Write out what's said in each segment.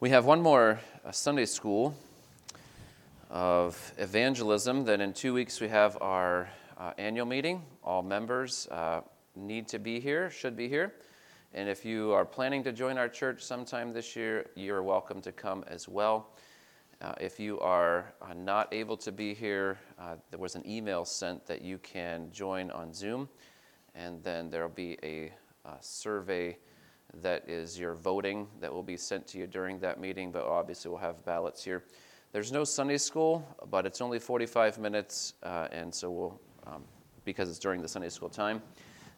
We have one more uh, Sunday school of evangelism. Then in two weeks, we have our uh, annual meeting. All members uh, need to be here, should be here. And if you are planning to join our church sometime this year, you're welcome to come as well. Uh, if you are uh, not able to be here, uh, there was an email sent that you can join on Zoom, and then there will be a, a survey that is your voting that will be sent to you during that meeting, but obviously we'll have ballots here. There's no Sunday school, but it's only 45 minutes, uh, and so we'll, um, because it's during the Sunday school time,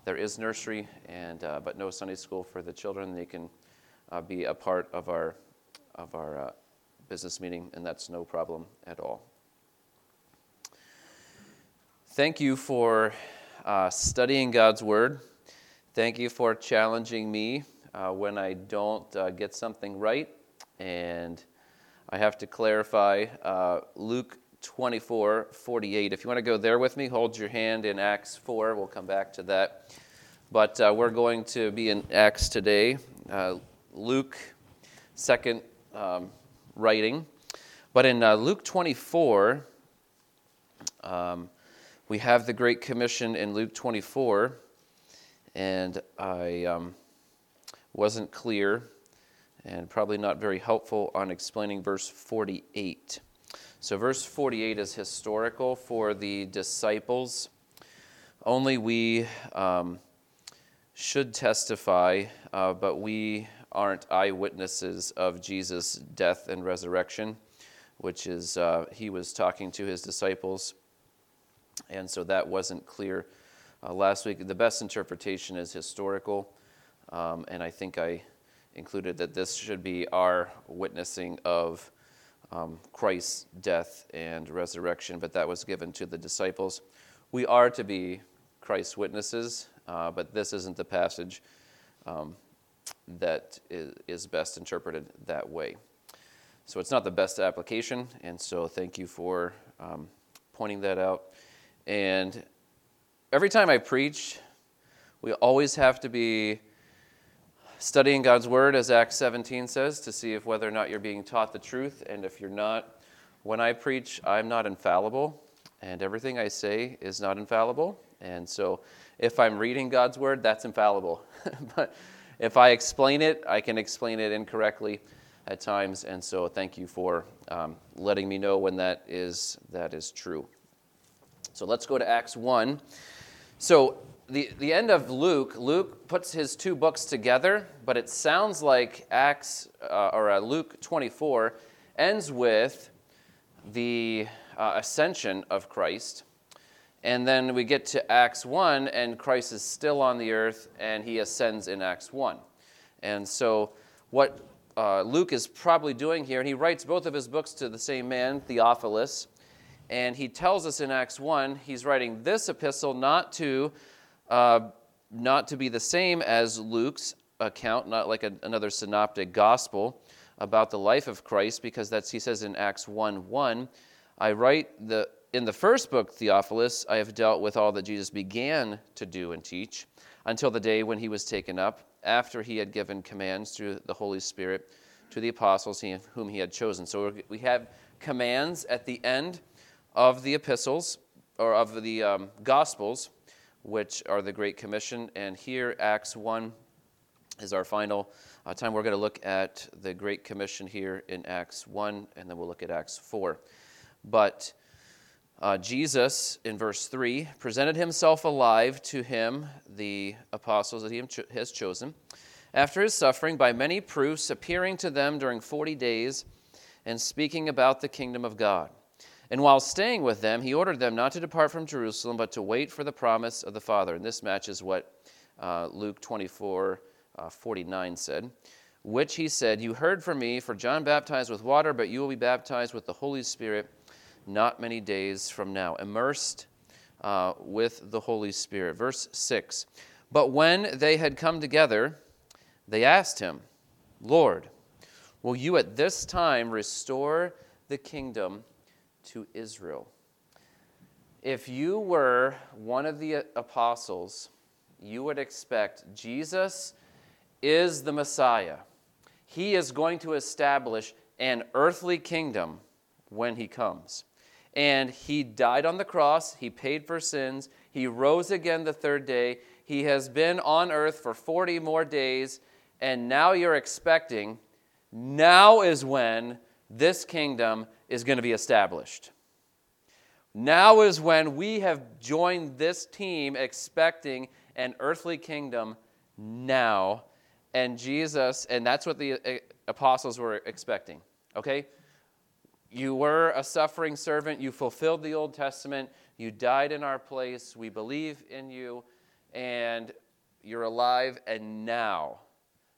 there is nursery, and uh, but no Sunday school for the children. They can uh, be a part of our of our uh, business meeting, and that's no problem at all. Thank you for uh, studying God's Word. Thank you for challenging me uh, when I don't uh, get something right. And I have to clarify uh, Luke 24 48. If you want to go there with me, hold your hand in Acts 4. We'll come back to that. But uh, we're going to be in Acts today. Uh, Luke, second um, writing. But in uh, Luke 24, um, we have the Great Commission in Luke 24, and I um, wasn't clear and probably not very helpful on explaining verse 48. So, verse 48 is historical for the disciples. Only we um, should testify, uh, but we aren't eyewitnesses of Jesus' death and resurrection, which is, uh, he was talking to his disciples. And so that wasn't clear uh, last week. The best interpretation is historical, um, and I think I included that this should be our witnessing of um, Christ's death and resurrection, but that was given to the disciples. We are to be Christ's witnesses, uh, but this isn't the passage um, that is, best interpreted that way. So it's not the best application, and so thank you for um, pointing that out. And every time I preach, we always have to be studying God's Word, as Acts 17 says, to see if whether or not you're being taught the truth. And if you're not, when I preach, I'm not infallible, and everything I say is not infallible. And so if I'm reading God's Word, that's infallible. but if I explain it, I can explain it incorrectly at times. And so thank you for um, letting me know when that is, that is true. So let's go to Acts 1. So, the, the end of Luke, Luke puts his two books together, but it sounds like Acts uh, or uh, Luke 24 ends with the uh, ascension of Christ. And then we get to Acts 1, and Christ is still on the earth, and he ascends in Acts 1. And so, what uh, Luke is probably doing here, and he writes both of his books to the same man, Theophilus, and he tells us in Acts 1, he's writing this epistle not to, uh, not to be the same as Luke's account, not like a, another synoptic gospel about the life of Christ, because that's, he says in Acts 1 1, I write the, in the first book, Theophilus, I have dealt with all that Jesus began to do and teach until the day when he was taken up, after he had given commands through the Holy Spirit to the apostles he, whom he had chosen. So we have commands at the end of the epistles, or of the um, Gospels, which are the Great Commission. And here, Acts 1 is our final uh, time. We're going to look at the Great Commission here in Acts 1, and then we'll look at Acts 4. But uh, Jesus, in verse 3, presented himself alive to him, the apostles that he has chosen, after his suffering, by many proofs, appearing to them during 40 days and speaking about the kingdom of God and while staying with them, he ordered them not to depart from Jerusalem, but to wait for the promise of the Father. And this matches what uh, Luke 24 uh, 49 said, which he said, You heard from me, for John baptized with water, but you will be baptized with the Holy Spirit not many days from now. Immersed uh, with the Holy Spirit. Verse 6 But when they had come together, they asked him, Lord, will you at this time restore the kingdom? To Israel. If you were one of the apostles, you would expect Jesus is the Messiah. He is going to establish an earthly kingdom when he comes. And he died on the cross, he paid for sins, he rose again the third day, he has been on earth for 40 more days, and now you're expecting, now is when this kingdom is going to be established. Now is when we have joined this team expecting an earthly kingdom now. And Jesus, and that's what the uh, apostles were expecting. Okay? You were a suffering servant. You fulfilled the Old Testament. You died in our place. We believe in you. And you're alive. And now,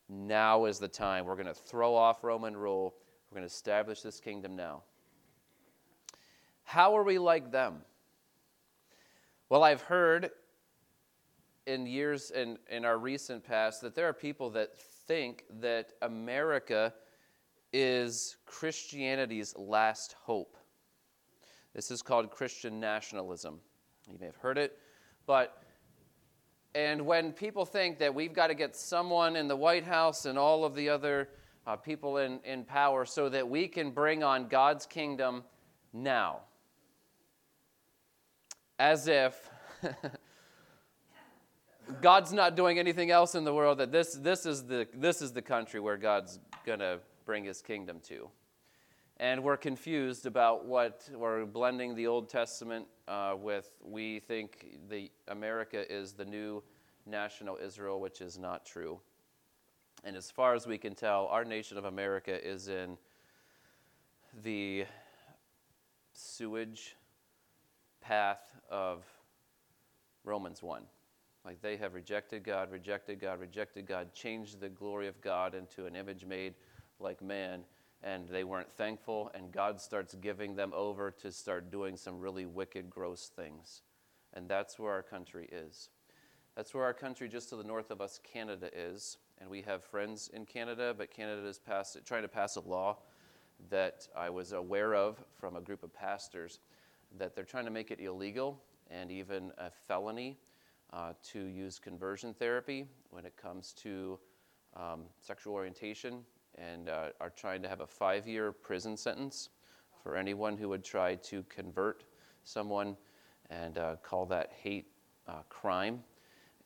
now is the time. We're going to throw off Roman rule. We're going to establish this kingdom now. How are we like them? Well, I've heard in years in, in our recent past that there are people that think that America is Christianity's last hope. This is called Christian nationalism. You may have heard it, but and when people think that we've got to get someone in the White House and all of the other uh, people in, in power so that we can bring on God's kingdom now, as if God's not doing anything else in the world, that this, this, is, the, this is the country where God's going to bring his kingdom to. And we're confused about what we're blending the Old Testament uh, with. We think the America is the new national Israel, which is not true. And as far as we can tell, our nation of America is in the sewage path of Romans 1. Like they have rejected God, rejected God, rejected God, changed the glory of God into an image made like man, and they weren't thankful, and God starts giving them over to start doing some really wicked, gross things. And that's where our country is. That's where our country just to the north of us, Canada, is. And we have friends in Canada, but Canada is pass, trying to pass a law that I was aware of from a group of pastors that they're trying to make it illegal and even a felony uh, to use conversion therapy when it comes to um, sexual orientation and uh, are trying to have a five year prison sentence for anyone who would try to convert someone and uh, call that hate uh, crime.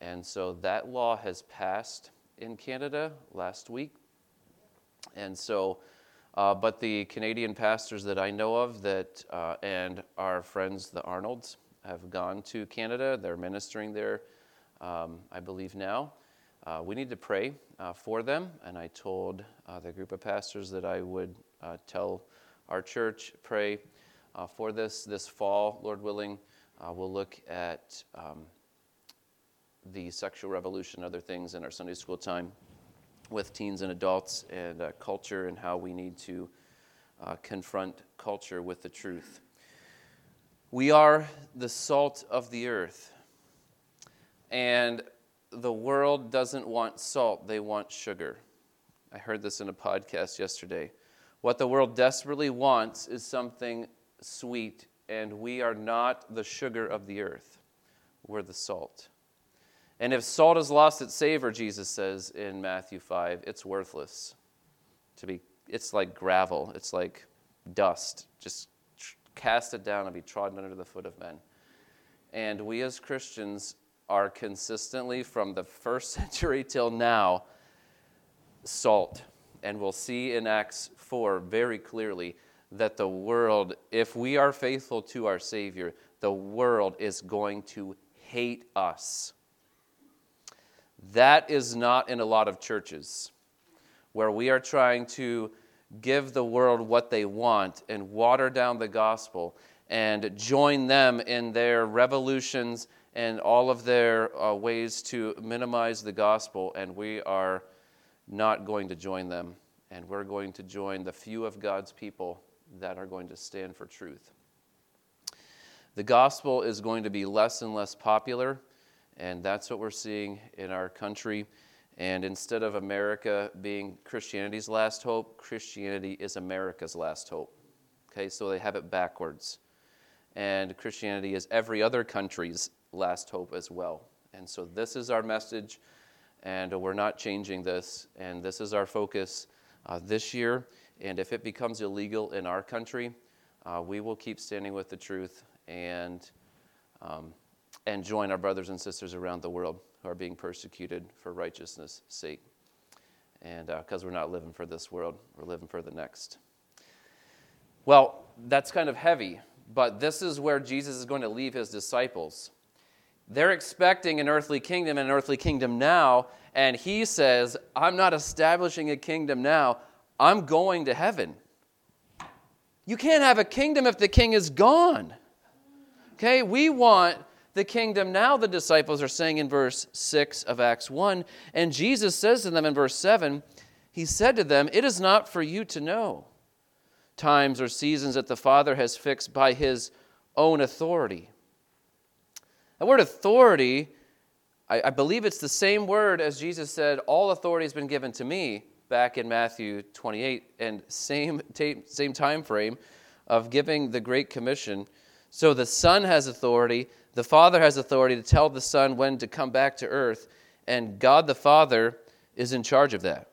And so that law has passed in Canada last week. And so, uh, but the Canadian pastors that I know of that uh, and our friends, the Arnolds, have gone to Canada. They're ministering there, um, I believe, now. Uh, we need to pray uh, for them, and I told uh, the group of pastors that I would uh, tell our church, pray for this this fall, Lord willing. We'll look at um, the sexual revolution, other things in our Sunday school time with teens and adults, and uh, culture, and how we need to uh, confront culture with the truth. We are the salt of the earth. And the world doesn't want salt, they want sugar. I heard this in a podcast yesterday. What the world desperately wants is something sweet, and we are not the sugar of the earth. We're the salt. And if salt has lost its savor, Jesus says in Matthew 5, it's worthless. To be, it's like gravel, it's like dust. Just cast it down and be trodden under the foot of men. And we as Christians are consistently, from the first century till now, salt. And we'll see in Acts 4 very clearly that the world, if we are faithful to our Savior, the world is going to hate us. That is not in a lot of churches where we are trying to give the world what they want and water down the gospel and join them in their revolutions and all of their uh, ways to minimize the gospel, and we are not going to join them. And we're going to join the few of God's people that are going to stand for truth. The gospel is going to be less and less popular, and that's what we're seeing in our country. And instead of America being Christianity's last hope, Christianity is America's last hope. Okay, so they have it backwards. And Christianity is every other country's last hope as well. And so this is our message, and we're not changing this, and this is our focus uh, this year. And if it becomes illegal in our country, uh, we will keep standing with the truth and, um, and join our brothers and sisters around the world who are being persecuted for righteousness' sake. And because uh, we're not living for this world, we're living for the next. Well, that's kind of heavy, but this is where Jesus is going to leave his disciples. They're expecting an earthly kingdom and an earthly kingdom now, and he says, I'm not establishing a kingdom now, I'm going to heaven. You can't have a kingdom if the king is gone. Okay, we want the kingdom now, the disciples are saying in verse 6 of Acts 1. And Jesus says to them in verse 7, He said to them, It is not for you to know times or seasons that the Father has fixed by His own authority. The word authority, I, I believe it's the same word as Jesus said, All authority has been given to me back in Matthew 28, and same, same time frame of giving the Great Commission. So the Son has authority, the Father has authority to tell the Son when to come back to earth, and God the Father is in charge of that.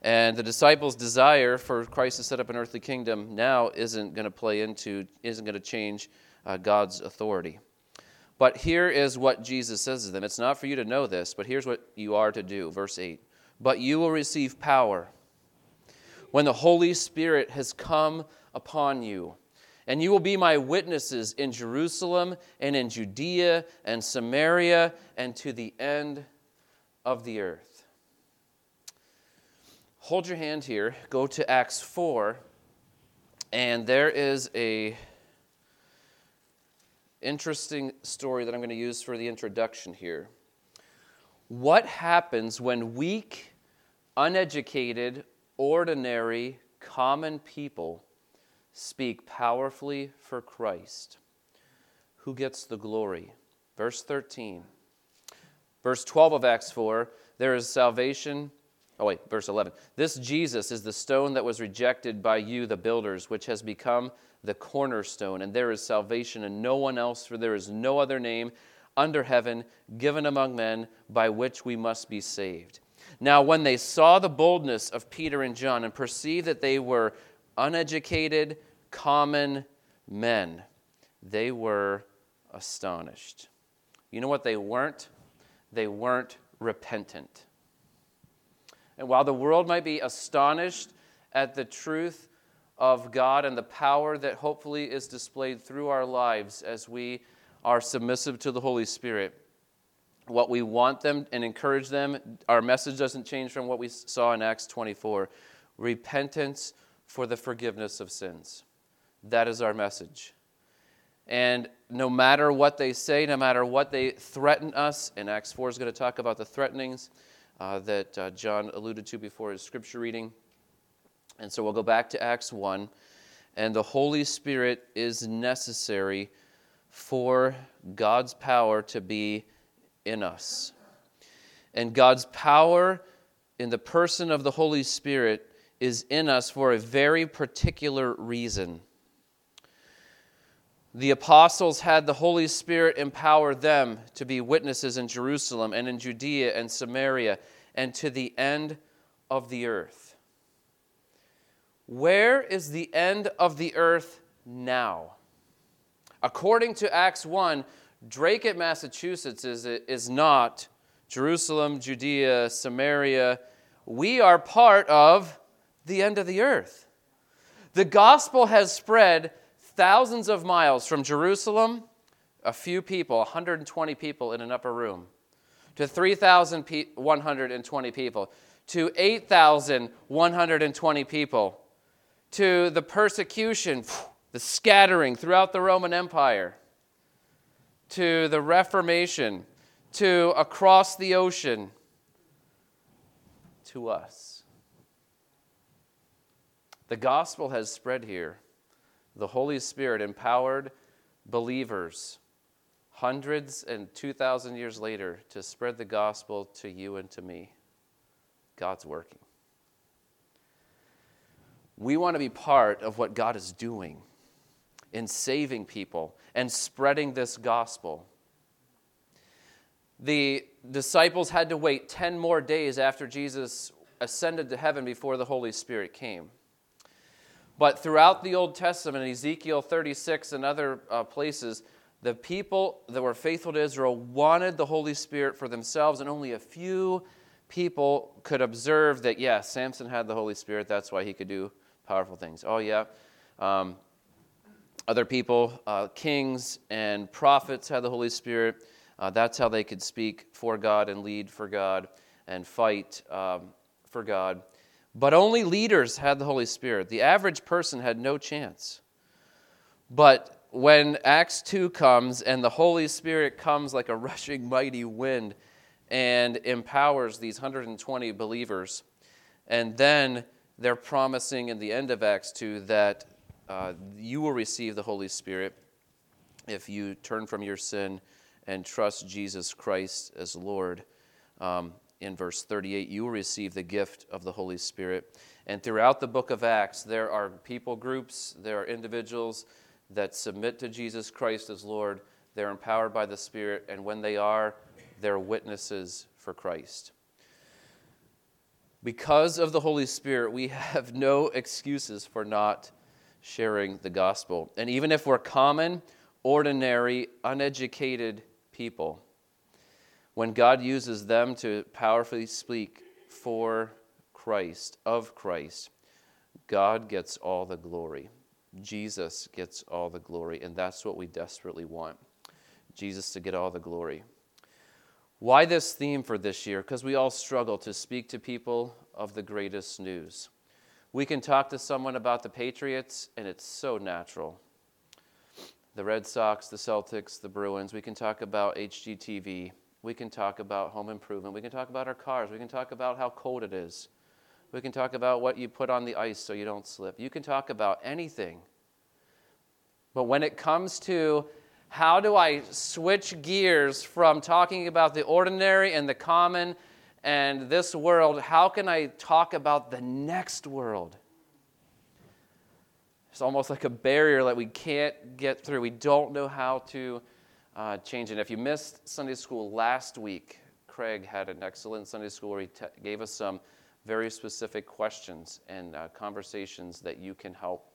And the disciples' desire for Christ to set up an earthly kingdom now isn't going to play into, isn't going to change uh, God's authority. But here is what Jesus says to them. It's not for you to know this, but here's what you are to do. Verse 8. But you will receive power when the Holy Spirit has come upon you and you will be my witnesses in Jerusalem and in Judea and Samaria and to the end of the earth. Hold your hand here, go to Acts 4, and there is a interesting story that I'm going to use for the introduction here. What happens when weak, uneducated, ordinary, common people speak powerfully for Christ. Who gets the glory? Verse 13. Verse 12 of Acts 4 there is salvation. Oh, wait, verse 11. This Jesus is the stone that was rejected by you, the builders, which has become the cornerstone. And there is salvation in no one else, for there is no other name under heaven given among men by which we must be saved. Now, when they saw the boldness of Peter and John and perceived that they were uneducated, common men. They were astonished. You know what they weren't? They weren't repentant. And while the world might be astonished at the truth of God and the power that hopefully is displayed through our lives as we are submissive to the Holy Spirit, what we want them and encourage them, our message doesn't change from what we saw in Acts 24 repentance for the forgiveness of sins. That is our message. And no matter what they say, no matter what they threaten us, and Acts 4 is going to talk about the threatenings uh, that uh, John alluded to before his scripture reading. And so we'll go back to Acts 1. And the Holy Spirit is necessary for God's power to be in us. And God's power in the person of the Holy Spirit is in us for a very particular reason. The apostles had the Holy Spirit empower them to be witnesses in Jerusalem and in Judea and Samaria and to the end of the earth. Where is the end of the earth now? According to Acts 1, Dracut Massachusetts is, is not Jerusalem, Judea, Samaria. We are part of the end of the earth. The gospel has spread thousands of miles from Jerusalem, a few people, 120 people in an upper room, to 3,120 people, to 8,120 people, to the persecution, the scattering throughout the Roman Empire, to the Reformation, to across the ocean, to us. The gospel has spread here the Holy Spirit empowered believers hundreds and 2,000 years later to spread the gospel to you and to me. God's working. We want to be part of what God is doing in saving people and spreading this gospel. The disciples had to wait 10 more days after Jesus ascended to heaven before the Holy Spirit came. But throughout the Old Testament, Ezekiel 36 and other uh, places, the people that were faithful to Israel wanted the Holy Spirit for themselves, and only a few people could observe that, yeah, Samson had the Holy Spirit. That's why he could do powerful things. Oh, yeah. Um, other people, uh, kings and prophets, had the Holy Spirit. Uh, that's how they could speak for God and lead for God and fight um, for God. But only leaders had the Holy Spirit. The average person had no chance. But when Acts 2 comes and the Holy Spirit comes like a rushing mighty wind and empowers these 120 believers, and then they're promising in the end of Acts 2 that uh, you will receive the Holy Spirit if you turn from your sin and trust Jesus Christ as Lord. Um, in verse 38, you will receive the gift of the Holy Spirit. And throughout the book of Acts, there are people groups, there are individuals that submit to Jesus Christ as Lord. They're empowered by the Spirit, and when they are, they're witnesses for Christ. Because of the Holy Spirit, we have no excuses for not sharing the gospel. And even if we're common, ordinary, uneducated people, when God uses them to powerfully speak for Christ, of Christ, God gets all the glory. Jesus gets all the glory, and that's what we desperately want Jesus to get all the glory. Why this theme for this year? Because we all struggle to speak to people of the greatest news. We can talk to someone about the Patriots, and it's so natural. The Red Sox, the Celtics, the Bruins. We can talk about HGTV. We can talk about home improvement. We can talk about our cars. We can talk about how cold it is. We can talk about what you put on the ice so you don't slip. You can talk about anything. But when it comes to how do I switch gears from talking about the ordinary and the common and this world, how can I talk about the next world? It's almost like a barrier that we can't get through. We don't know how to uh. If you missed Sunday school last week, Craig had an excellent Sunday school where he t- gave us some very specific questions and uh, conversations that you can help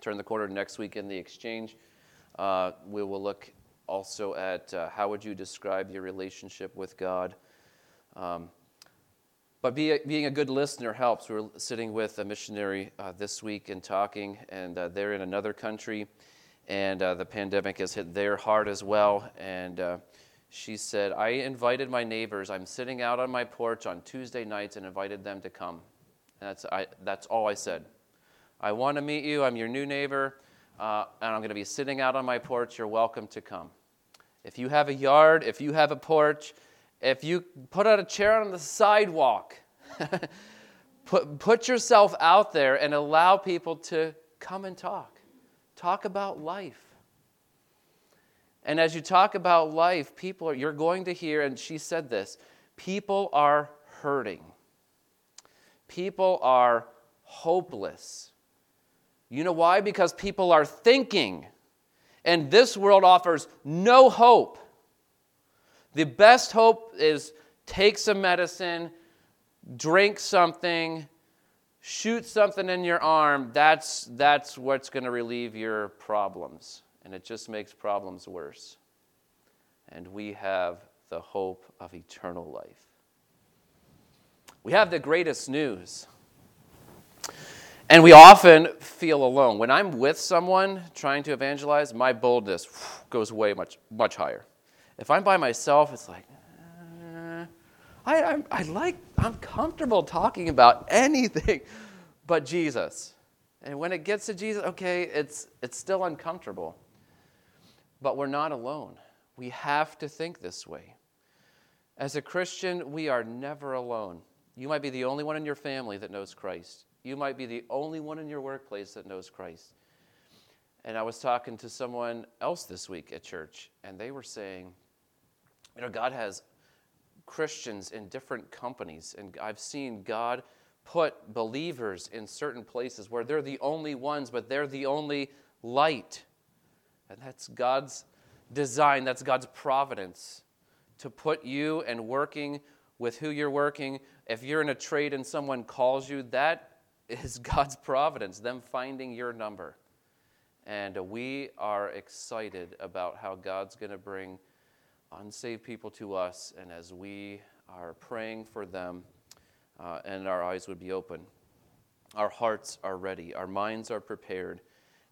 turn the corner next week in the exchange. Uh, we will look also at uh, how would you describe your relationship with God. Um, but be a, being a good listener helps. We are sitting with a missionary uh, this week and talking, and uh, they're in another country and uh, the pandemic has hit their heart as well. And uh, she said, I invited my neighbors. I'm sitting out on my porch on Tuesday nights and invited them to come. And that's, I, that's all I said. I want to meet you. I'm your new neighbor, uh, and I'm going to be sitting out on my porch. You're welcome to come. If you have a yard, if you have a porch, if you put out a chair on the sidewalk, put, put yourself out there and allow people to come and talk. Talk about life. And as you talk about life, people are, you're going to hear, and she said this people are hurting. People are hopeless. You know why? Because people are thinking. And this world offers no hope. The best hope is take some medicine, drink something, shoot something in your arm, that's, that's what's going to relieve your problems. And it just makes problems worse. And we have the hope of eternal life. We have the greatest news. And we often feel alone. When I'm with someone trying to evangelize, my boldness goes way much, much higher. If I'm by myself, it's like, I, I, I like, I'm comfortable talking about anything but Jesus. And when it gets to Jesus, okay, it's, it's still uncomfortable. But we're not alone. We have to think this way. As a Christian, we are never alone. You might be the only one in your family that knows Christ. You might be the only one in your workplace that knows Christ. And I was talking to someone else this week at church, and they were saying, you know, God has Christians in different companies, and I've seen God put believers in certain places where they're the only ones, but they're the only light. And that's God's design, that's God's providence to put you and working with who you're working. If you're in a trade and someone calls you, that is God's providence, them finding your number. And we are excited about how God's going to bring unsaved people to us. And as we are praying for them, uh, and our eyes would be open, our hearts are ready, our minds are prepared,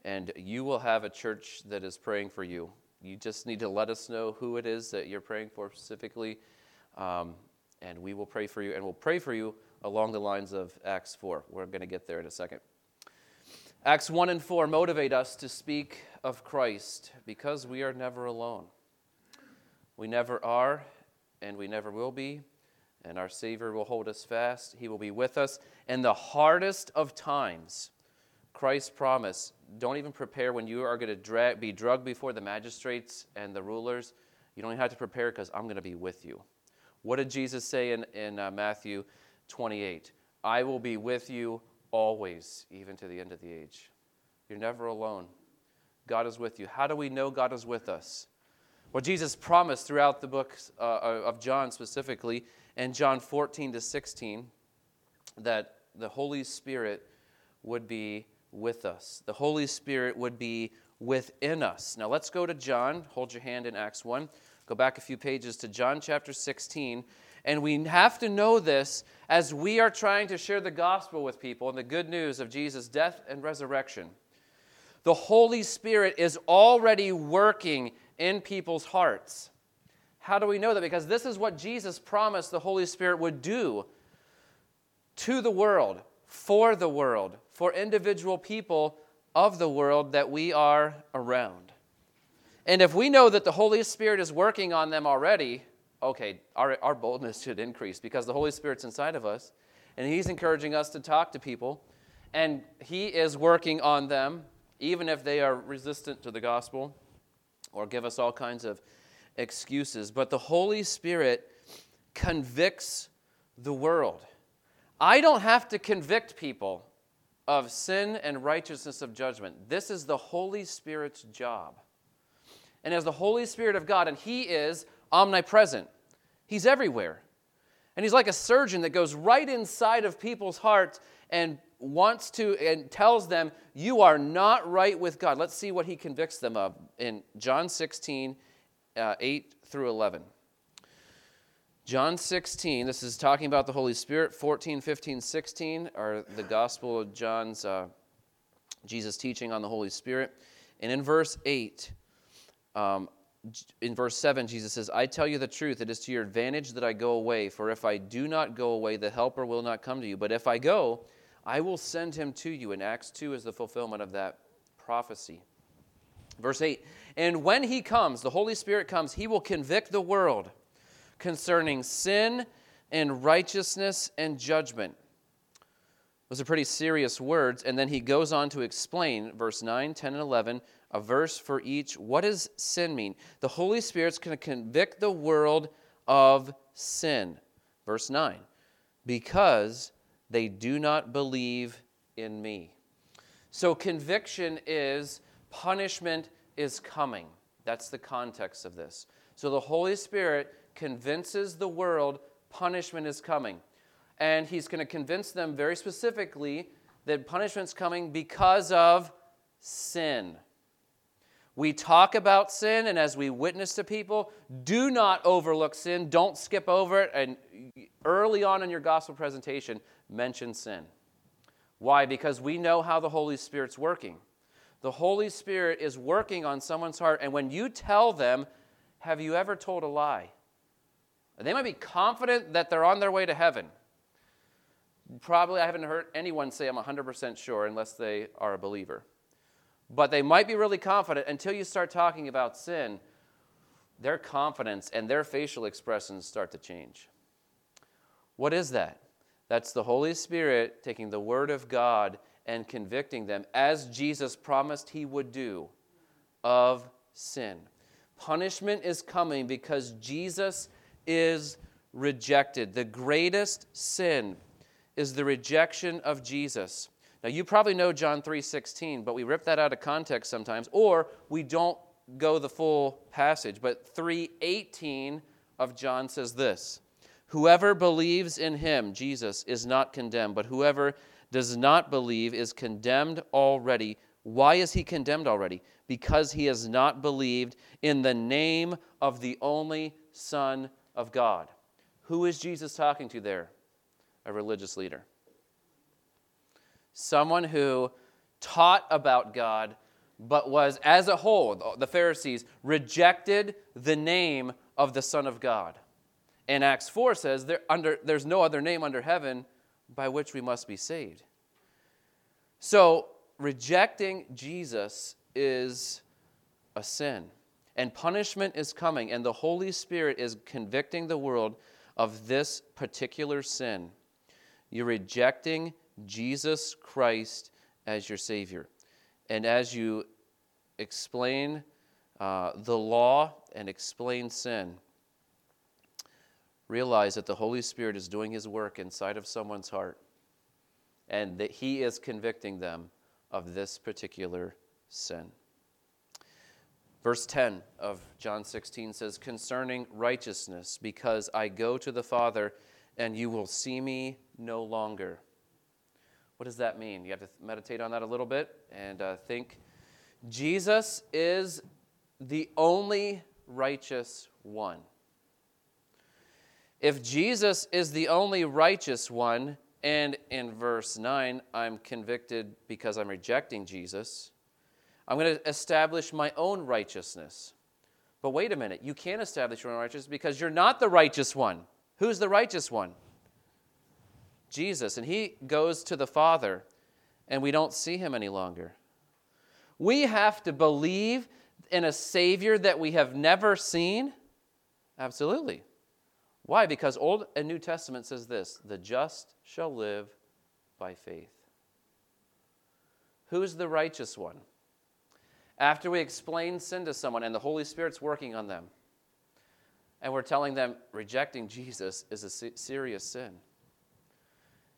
and you will have a church that is praying for you. You just need to let us know who it is that you're praying for specifically, um, and we will pray for you. And we'll pray for you along the lines of Acts 4. We're going to get there in a second. Acts 1 and 4 motivate us to speak of Christ because we are never alone. We never are, and we never will be, and our Savior will hold us fast. He will be with us. In the hardest of times, Christ's promise don't even prepare when you are going to dra- be drugged before the magistrates and the rulers. You don't have to prepare because I'm going to be with you. What did Jesus say in, in uh, Matthew 28? I will be with you always, even to the end of the age. You're never alone. God is with you. How do we know God is with us? Well, Jesus promised throughout the book uh, of John specifically, in John 14 to 16, that the Holy Spirit would be with us. The Holy Spirit would be within us. Now let's go to John. Hold your hand in Acts 1. Go back a few pages to John chapter 16. And we have to know this as we are trying to share the gospel with people and the good news of Jesus' death and resurrection. The Holy Spirit is already working in people's hearts. How do we know that? Because this is what Jesus promised the Holy Spirit would do to the world, for the world, for individual people of the world that we are around. And if we know that the Holy Spirit is working on them already, okay, our, our boldness should increase because the Holy Spirit's inside of us and He's encouraging us to talk to people and He is working on them, even if they are resistant to the gospel or give us all kinds of excuses. But the Holy Spirit convicts the world. I don't have to convict people of sin and righteousness of judgment. This is the Holy Spirit's job. And as the Holy Spirit of God, and He is omnipresent, He's everywhere. And He's like a surgeon that goes right inside of people's hearts and wants to and tells them, You are not right with God. Let's see what He convicts them of in John 16, uh, 8 through 11. John 16, this is talking about the Holy Spirit. 14, 15, 16 are the Gospel of John's, uh, Jesus teaching on the Holy Spirit. And in verse 8, um, in verse 7, Jesus says, I tell you the truth, it is to your advantage that I go away, for if I do not go away, the Helper will not come to you. But if I go, I will send him to you. And Acts 2 is the fulfillment of that prophecy. Verse 8, and when he comes, the Holy Spirit comes, he will convict the world concerning sin and righteousness and judgment. Those are pretty serious words. And then he goes on to explain, verse 9, 10, and 11, a verse for each. What does sin mean? The Holy Spirit's going to convict the world of sin. Verse 9, because they do not believe in me. So conviction is punishment is coming. That's the context of this. So the Holy Spirit convinces the world punishment is coming. And he's going to convince them very specifically that punishment's coming because of sin. We talk about sin, and as we witness to people, do not overlook sin. Don't skip over it. And early on in your gospel presentation, mention sin. Why? Because we know how the Holy Spirit's working. The Holy Spirit is working on someone's heart, and when you tell them, Have you ever told a lie? They might be confident that they're on their way to heaven. Probably I haven't heard anyone say I'm 100% sure unless they are a believer. But they might be really confident until you start talking about sin. Their confidence and their facial expressions start to change. What is that? That's the Holy Spirit taking the Word of God and convicting them, as Jesus promised he would do, of sin. Punishment is coming because Jesus is rejected. The greatest sin is the rejection of Jesus. Now you probably know John 3:16, but we rip that out of context sometimes or we don't go the full passage. But 3:18 of John says this: Whoever believes in him, Jesus, is not condemned, but whoever does not believe is condemned already. Why is he condemned already? Because he has not believed in the name of the only Son of God. Who is Jesus talking to there? A religious leader. Someone who taught about God, but was, as a whole, the Pharisees rejected the name of the Son of God. And Acts 4 says there, under, there's no other name under heaven by which we must be saved. So, rejecting Jesus is a sin. And punishment is coming, and the Holy Spirit is convicting the world of this particular sin. You're rejecting Jesus Christ as your Savior. And as you explain uh, the law and explain sin, realize that the Holy Spirit is doing His work inside of someone's heart and that He is convicting them of this particular sin. Verse 10 of John 16 says, Concerning righteousness, because I go to the Father, and you will see me no longer. What does that mean? You have to meditate on that a little bit and uh, think. Jesus is the only righteous one. If Jesus is the only righteous one, and in verse 9, I'm convicted because I'm rejecting Jesus, I'm going to establish my own righteousness. But wait a minute, you can't establish your own righteousness because you're not the righteous one. Who's the righteous one? Jesus. And he goes to the Father, and we don't see him any longer. We have to believe in a Savior that we have never seen? Absolutely. Why? Because Old and New Testament says this the just shall live by faith. Who's the righteous one? After we explain sin to someone and the Holy Spirit's working on them, and we're telling them rejecting Jesus is a serious sin.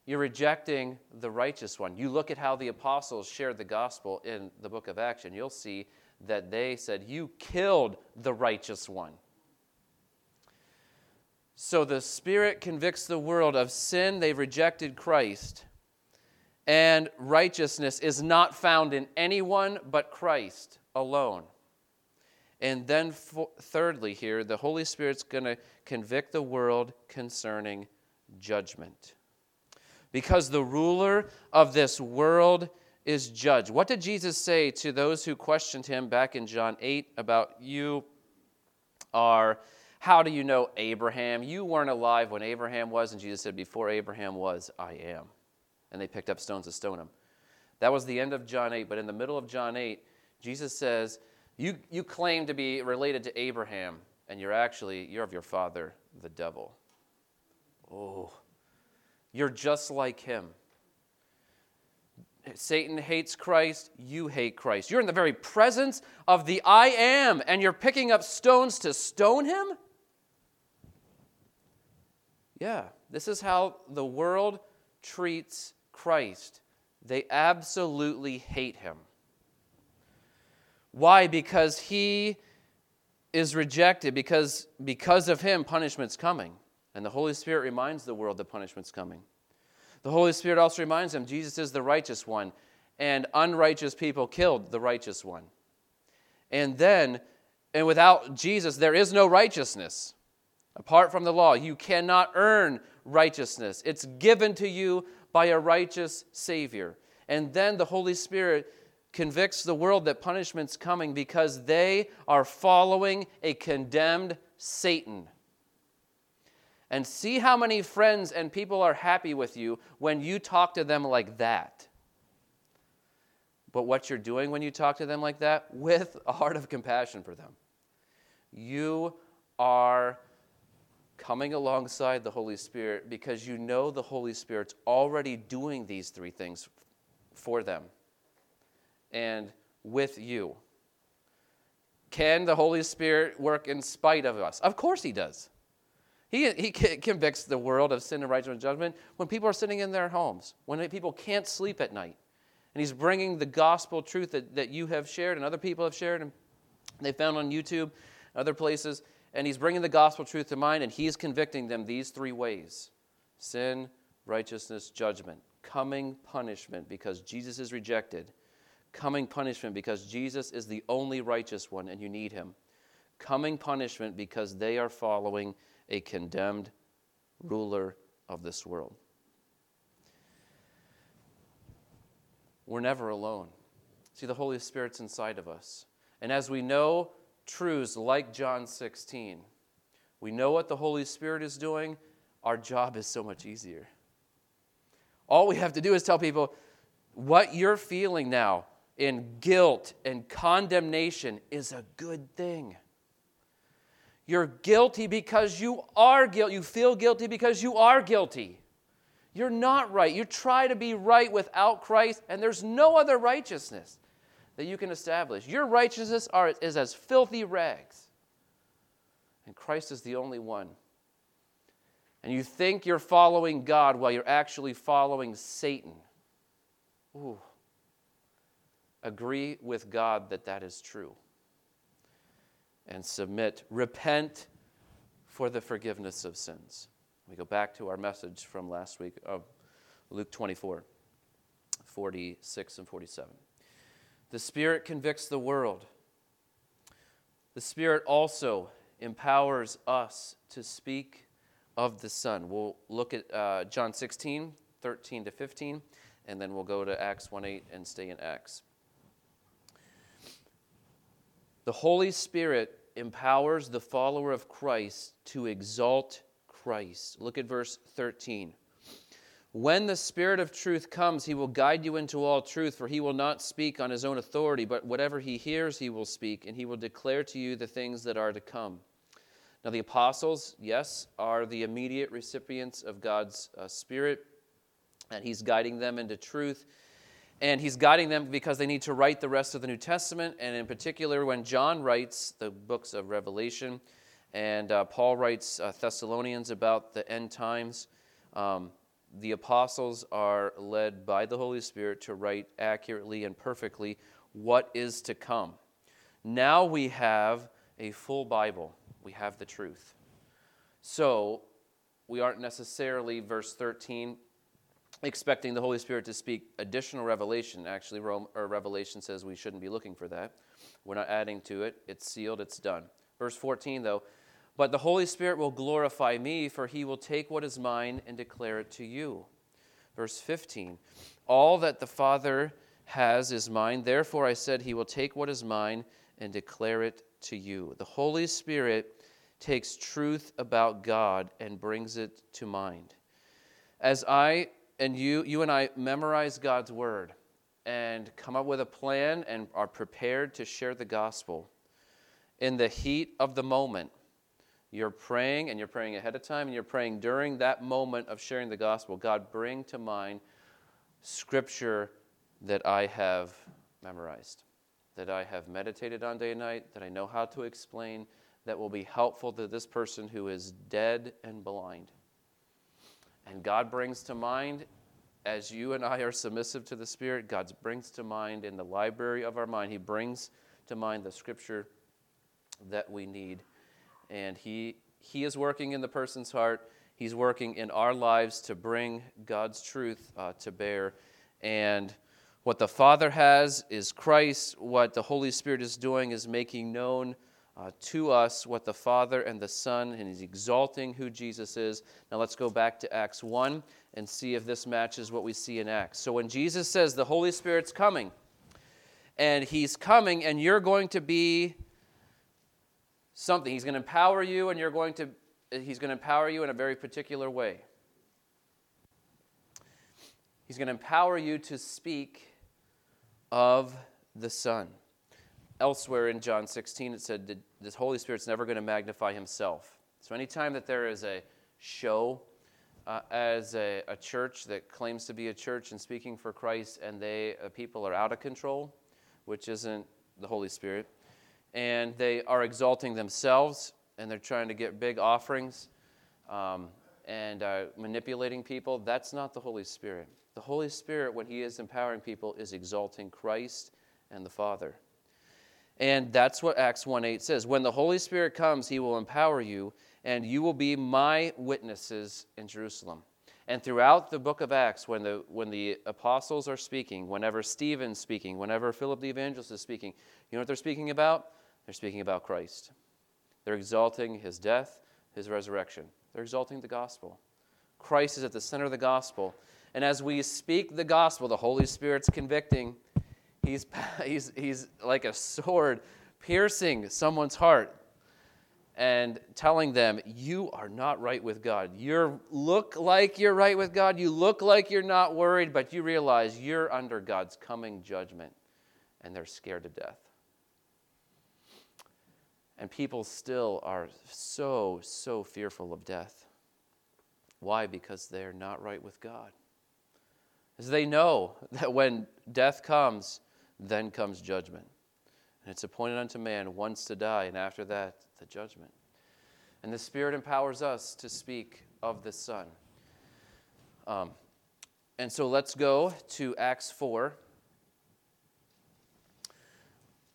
You're rejecting the righteous one. You look at how the apostles shared the gospel in the book of Acts, and you'll see that they said, You killed the righteous one. So the Spirit convicts the world of sin, they've rejected Christ. And righteousness is not found in anyone but Christ alone. And then, for, thirdly, here, the Holy Spirit's going to convict the world concerning judgment. Because the ruler of this world is judged. What did Jesus say to those who questioned him back in John 8 about you are how do you know Abraham? You weren't alive when Abraham was. And Jesus said, Before Abraham was, I am. And they picked up stones to stone him. That was the end of John 8. But in the middle of John 8, Jesus says, You, you claim to be related to Abraham, and you're actually, you're of your father, the devil. Oh, you're just like him. Satan hates Christ, you hate Christ. You're in the very presence of the I am, and you're picking up stones to stone him? Yeah, this is how the world treats Christ. They absolutely hate him. Why? Because he is rejected, because, because of him, punishment's coming. And the Holy Spirit reminds the world that punishment's coming. The Holy Spirit also reminds them Jesus is the righteous one, and unrighteous people killed the righteous one. And then, and without Jesus, there is no righteousness. Apart from the law, you cannot earn righteousness. It's given to you by a righteous Savior. And then the Holy Spirit convicts the world that punishment's coming because they are following a condemned Satan. And see how many friends and people are happy with you when you talk to them like that. But what you're doing when you talk to them like that, with a heart of compassion for them, you are coming alongside the Holy Spirit because you know the Holy Spirit's already doing these three things for them and with you. Can the Holy Spirit work in spite of us? Of course, He does. He, he convicts the world of sin and righteousness and judgment when people are sitting in their homes, when people can't sleep at night. And He's bringing the gospel truth that, that you have shared and other people have shared and they found on YouTube, other places, and he's bringing the gospel truth to mind, and he's convicting them these three ways sin, righteousness, judgment. Coming punishment because Jesus is rejected. Coming punishment because Jesus is the only righteous one and you need him. Coming punishment because they are following a condemned ruler of this world. We're never alone. See, the Holy Spirit's inside of us. And as we know truths like John 16, we know what the Holy Spirit is doing, our job is so much easier. All we have to do is tell people what you're feeling now in guilt and condemnation is a good thing. You're guilty because you are guilty. You feel guilty because you are guilty. You're not right. You try to be right without Christ, and there's no other righteousness that you can establish. Your righteousness are, is as filthy rags, and Christ is the only one. And you think you're following God while you're actually following Satan. Ooh. Agree with God that that is true and submit. Repent for the forgiveness of sins. We go back to our message from last week of Luke 24, 46 and 47. The Spirit convicts the world. The Spirit also empowers us to speak of the Son. We'll look at uh, John 16, 13 to 15, and then we'll go to Acts 1 8 and stay in Acts. The Holy Spirit empowers the follower of Christ to exalt Christ. Look at verse 13. When the Spirit of truth comes, he will guide you into all truth, for he will not speak on his own authority, but whatever he hears, he will speak, and he will declare to you the things that are to come. Now, the apostles, yes, are the immediate recipients of God's uh, Spirit, and he's guiding them into truth. And he's guiding them because they need to write the rest of the New Testament. And in particular, when John writes the books of Revelation, and uh, Paul writes uh, Thessalonians about the end times, um, the apostles are led by the Holy Spirit to write accurately and perfectly what is to come. Now we have a full Bible, we have the truth. So we aren't necessarily, verse 13, expecting the Holy Spirit to speak additional revelation. Actually, Rome, or Revelation says we shouldn't be looking for that. We're not adding to it. It's sealed, it's done. Verse 14, though, but the Holy Spirit will glorify me, for he will take what is mine and declare it to you. Verse 15, all that the Father has is mine. Therefore, I said, He will take what is mine and declare it to you. The Holy Spirit takes truth about God and brings it to mind. As I and you, you and I memorize God's word and come up with a plan and are prepared to share the gospel, in the heat of the moment, you're praying and you're praying ahead of time and you're praying during that moment of sharing the gospel. God, bring to mind scripture that I have memorized, that I have meditated on day and night, that I know how to explain, that will be helpful to this person who is dead and blind. And God brings to mind, as you and I are submissive to the Spirit, God brings to mind in the library of our mind, He brings to mind the scripture that we need. And He, he is working in the person's heart, He's working in our lives to bring God's truth uh, to bear. And what the Father has is Christ. What the Holy Spirit is doing is making known uh, to us what the Father and the Son, and He's exalting who Jesus is. Now let's go back to Acts 1 and see if this matches what we see in Acts. So when Jesus says the Holy Spirit's coming, and He's coming, and you're going to be something, He's going to empower you, and you're going to, He's going to empower you in a very particular way. He's going to empower you to speak of the Son elsewhere in John 16, it said that the Holy Spirit's never going to magnify himself. So anytime that there is a show uh, as a, a, church that claims to be a church and speaking for Christ, and they uh, people are out of control, which isn't the Holy Spirit, and they are exalting themselves and they're trying to get big offerings um, and uh, manipulating people, that's not the Holy Spirit. The Holy Spirit, when He is empowering people, is exalting Christ and the Father. And that's what Acts 1 8 says. When the Holy Spirit comes, he will empower you, and you will be my witnesses in Jerusalem. And throughout the book of Acts, when the, when the apostles are speaking, whenever Stephen's speaking, whenever Philip the evangelist is speaking, you know what they're speaking about? They're speaking about Christ. They're exalting his death, his resurrection. They're exalting the gospel. Christ is at the center of the gospel. And as we speak the gospel, the Holy Spirit's convicting. He's, he's, he's like a sword piercing someone's heart and telling them, You are not right with God. You look like you're right with God. You look like you're not worried, but you realize you're under God's coming judgment, and they're scared to death. And people still are so, so fearful of death. Why? Because they're not right with God. As they know that when death comes, then comes judgment. And it's appointed unto man once to die, and after that, the judgment. And the Spirit empowers us to speak of the Son. Um, and so let's go to Acts 4.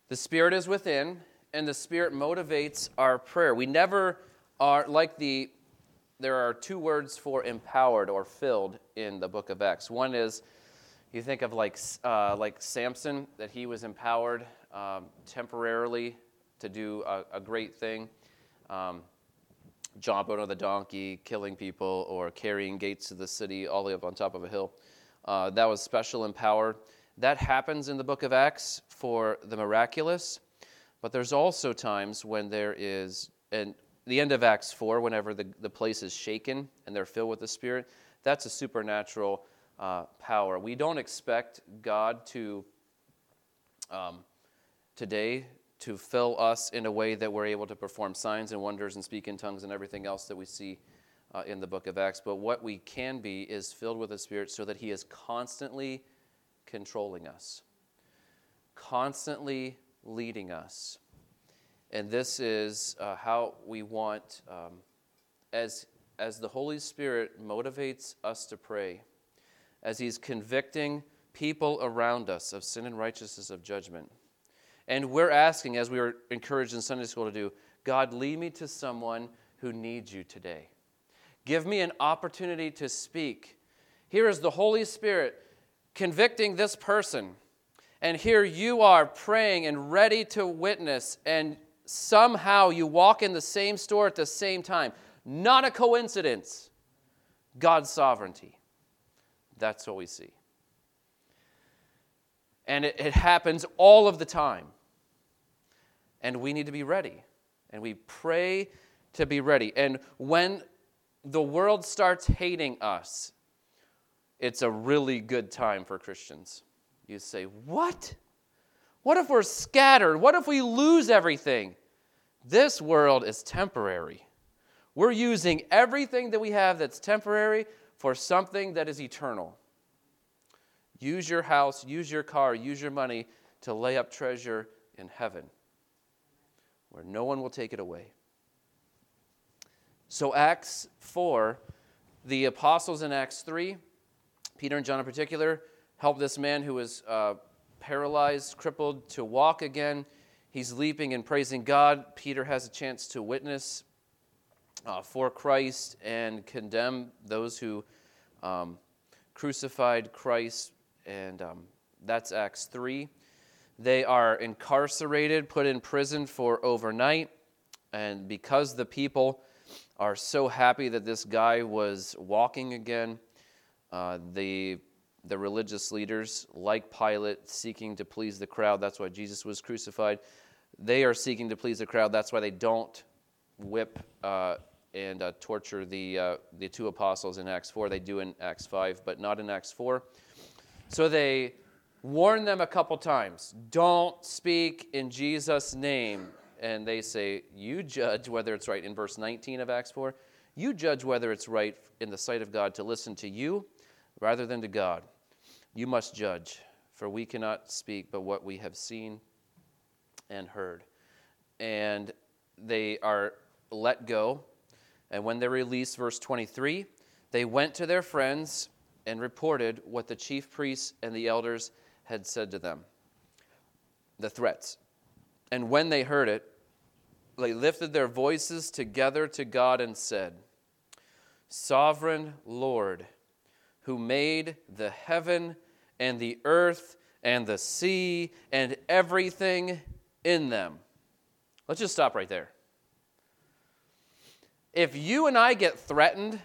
The Spirit is within, and the Spirit motivates our prayer. We never are, like the, there are two words for empowered or filled in the book of Acts. One is, you think of like, uh, like Samson, that he was empowered um, temporarily to do a, a great thing. Um, jumping on the donkey, killing people, or carrying gates of the city all the way up on top of a hill. Uh, that was special power. That happens in the book of Acts for the miraculous, but there's also times when there is, and the end of Acts 4, whenever the, the place is shaken and they're filled with the Spirit, that's a supernatural uh, power. We don't expect God to um, today to fill us in a way that we're able to perform signs and wonders and speak in tongues and everything else that we see uh, in the book of Acts. But what we can be is filled with the Spirit so that He is constantly controlling us, constantly leading us. And this is uh, how we want, um, as, as the Holy Spirit motivates us to pray, as He's convicting people around us of sin and righteousness of judgment and we're asking, as we were encouraged in Sunday school to do, God, lead me to someone who needs you today. Give me an opportunity to speak. Here is the Holy Spirit convicting this person. And here you are praying and ready to witness, and somehow you walk in the same store at the same time. Not a coincidence. God's sovereignty. That's what we see. And it, it happens all of the time and we need to be ready. And we pray to be ready. And when the world starts hating us, it's a really good time for Christians. You say, What? What if we're scattered? What if we lose everything? This world is temporary. We're using everything that we have that's temporary for something that is eternal. Use your house, use your car, use your money to lay up treasure in heaven where no one will take it away. So, Acts 4, the apostles in Acts 3, Peter and John in particular, help this man who was uh, paralyzed, crippled, to walk again. He's leaping and praising God. Peter has a chance to witness uh, for Christ and condemn those who um, crucified Christ. And um, that's Acts 3. They are incarcerated, put in prison for overnight. And because the people are so happy that this guy was walking again, uh, the, the religious leaders, like Pilate, seeking to please the crowd, that's why Jesus was crucified, they are seeking to please the crowd. That's why they don't whip uh, and uh, torture the, uh, the two apostles in Acts 4. They do in Acts 5, but not in Acts 4. So they warn them a couple times don't speak in Jesus' name. And they say, You judge whether it's right in verse 19 of Acts 4. You judge whether it's right in the sight of God to listen to you rather than to God. You must judge, for we cannot speak but what we have seen and heard. And they are let go. And when they're released, verse 23, they went to their friends and reported what the chief priests and the elders had said to them. The threats. And when they heard it, they lifted their voices together to God and said, Sovereign Lord, who made the heaven and the earth and the sea and everything in them. Let's just stop right there. If you and I get threatened,